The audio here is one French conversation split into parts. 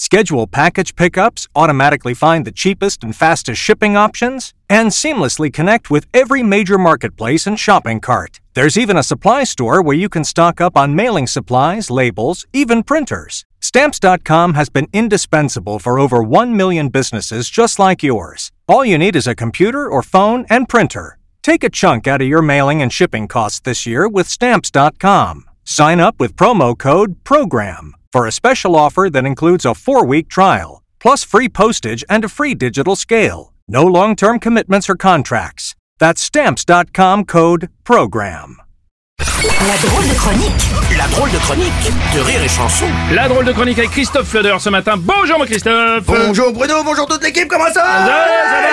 Schedule package pickups, automatically find the cheapest and fastest shipping options, and seamlessly connect with every major marketplace and shopping cart. There's even a supply store where you can stock up on mailing supplies, labels, even printers. Stamps.com has been indispensable for over 1 million businesses just like yours. All you need is a computer or phone and printer. Take a chunk out of your mailing and shipping costs this year with Stamps.com. Sign up with promo code PROGRAM for a special offer that includes a four week trial, plus free postage and a free digital scale. No long term commitments or contracts. That's stamps.com code PROGRAM. La drôle de chronique La drôle de chronique de Rire et Chanson. La drôle de chronique avec Christophe Fleder ce matin. Bonjour mon Christophe Bonjour Bruno, bonjour toute l'équipe, comment ça va Ça va,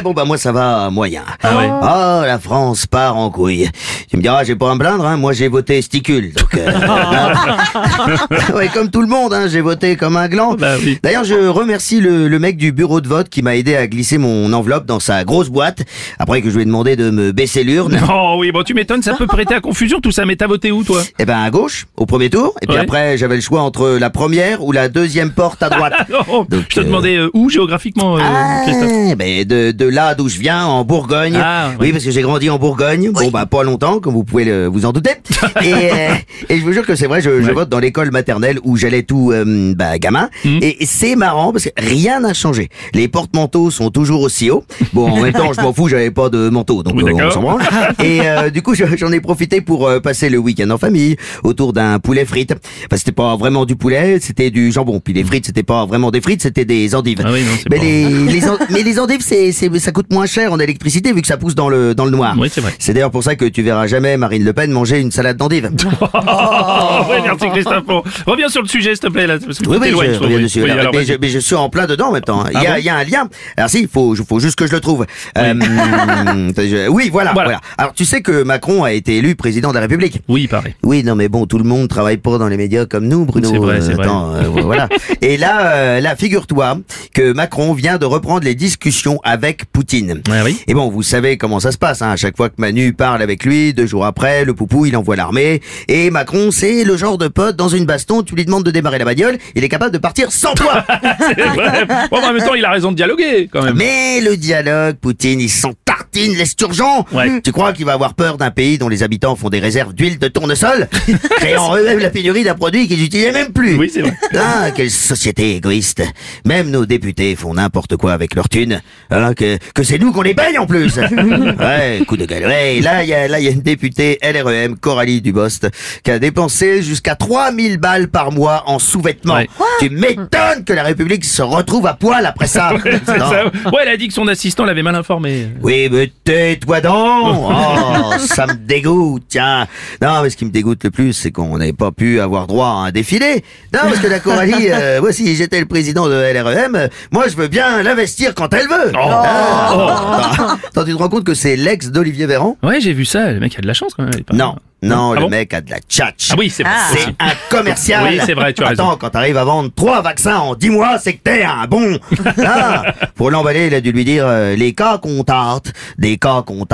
Ouais, bon bah moi ça va moyen. Ah ouais. Oh, la France part en couille. Tu me diras, j'ai pas à me plaindre, hein, moi j'ai voté sticule. Donc, euh, ouais, comme tout le monde, hein, j'ai voté comme un gland. Bah oui. D'ailleurs, je remercie le, le mec du bureau de vote qui m'a aidé à glisser mon enveloppe dans sa grosse boîte, après que je lui ai demandé de me baisser l'urne. Oh oui, bon tu m'étonnes, ça peut prêter à confusion tout ça, mais t'as voté où toi? Eh ben à gauche, au premier tour, et puis Ouais. après j'avais le choix entre la première ou la deuxième porte à droite. Donc, Je te euh, demandais euh, où géographiquement, euh, Christophe? Ah, ben de, de là d'où je viens, en Bourgogne. Ah. Oui, parce que j'ai grandi en Bourgogne. Bon, bah pas longtemps, comme vous pouvez le- vous en douter. et, euh, et je vous jure que c'est vrai, je, je Ouais. vote dans l'école maternelle où j'allais tout euh, bah, gamin. Mhm. Et, c'est marrant parce que rien n'a changé. Les porte-manteaux sont toujours aussi hauts. Bon, en même temps, je m'en fous, j'avais pas de manteau, donc Oui, euh, on s'en branle. Et euh, du coup, je- j'en ai profité pour euh, passer le week-end en famille autour d'un poulet frites. Enfin, c'était pas vraiment du poulet, c'était du jambon. Puis les frites, c'était pas vraiment des frites, c'était des endives. Ah oui, non, Mais pas- les, les en- mais les endives, c'est, ça coûte moins cher en électricité vu que ça pousse dans le, dans le noir. Oui, c'est vrai. C'est d'ailleurs pour ça que tu verras jamais Marine Le Pen manger une salade d'endives. Oh, ouais, merci Christophe. Reviens sur le sujet s'il te plaît là. Parce que Oui, oui, t'éloignes, je trouve, reviens oui. dessus. Oui, Alors, mais, je, mais je suis en plein dedans en même temps. Il y, Ah a, bon il y a un lien. Alors si, il faut, faut juste que je le trouve. Euh, je- oui, voilà, Voilà. voilà, Alors tu sais que Macron a été élu président de la République. Oui, pareil. Oui, non, mais bon, tout le monde travaille pas dans les médias comme nous, Bruno. C'est vrai, Euh, c'est vrai. attends, euh, voilà. Et là, euh, là, figure-toi que Macron vient de reprendre les discussions avec Poutine. Oui. Et bon, vous savez comment ça se passe. Hein. À chaque fois que Manu parle avec lui, deux jours après, le poupou, il envoie l'armée. Et Macron, c'est le genre de pote dans une baston. Tu lui demandes de démarrer la bagnole, il est capable de partir sans toi. C'est vrai. Bon, en même temps, il a raison de dialoguer quand même. Mais le dialogue, Poutine, il s'en tartine l'esturgeon. Ouais. Tu crois qu'il va avoir peur d'un pays dont les habitants font des réserves d'huile de tournesol, créant eux-mêmes la pénurie d'un produit qu'ils n'utilisaient même plus? Oui, c'est vrai. Ah, quelle société égoïste. Même nos députés font n'importe quoi avec leur thune. Hein, que, que c'est nous qu'on les paye en plus. ouais, coup de gueule. Ouais, là, il y a, là, il y a une députée LREM, Coralie Dubost, qui a dépensé jusqu'à 3000 balles par mois en sous-vêtements. Ouais. Tu m'étonnes que la République se retrouve à poil après ça. Ouais, elle a dit que son assistant l'avait mal informé. Oui, mais tais-toi donc Oh, ça me dégoûte, tiens Non, mais ce qui me dégoûte le plus, c'est qu'on n'avait pas pu avoir droit à un défilé. Non, parce que la Coralie, euh, moi, si j'étais le président de LREM, euh, moi, je veux bien l'investir quand elle veut Oh. Ah. Attends, tu te rends compte que c'est l'ex d'Olivier Véran? Ouais, j'ai vu ça. Le mec a de la chance quand même. il est pas- Non, non, Ah le bon? mec a de la tchatch Ah oui, c'est C'est un commercial. Oui, c'est vrai, tu as Attends, raison. quand t'arrives à vendre trois vaccins en dix mois, c'est que t'es un bon. Ah, pour l'emballer, il a dû lui dire euh, les cas qu'on tente, des cas qu'on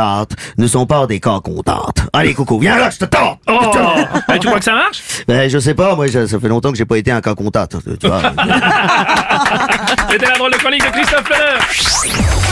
ne sont pas des cas qu'on. Allez, coucou, viens là, je te tente. Oh, Eh, tu crois que ça marche? Ben, je sais pas, moi, ça ça fait longtemps que j'ai pas été un cas qu'on tu vois. C'était la drôle de chronique de Christophe Fleur.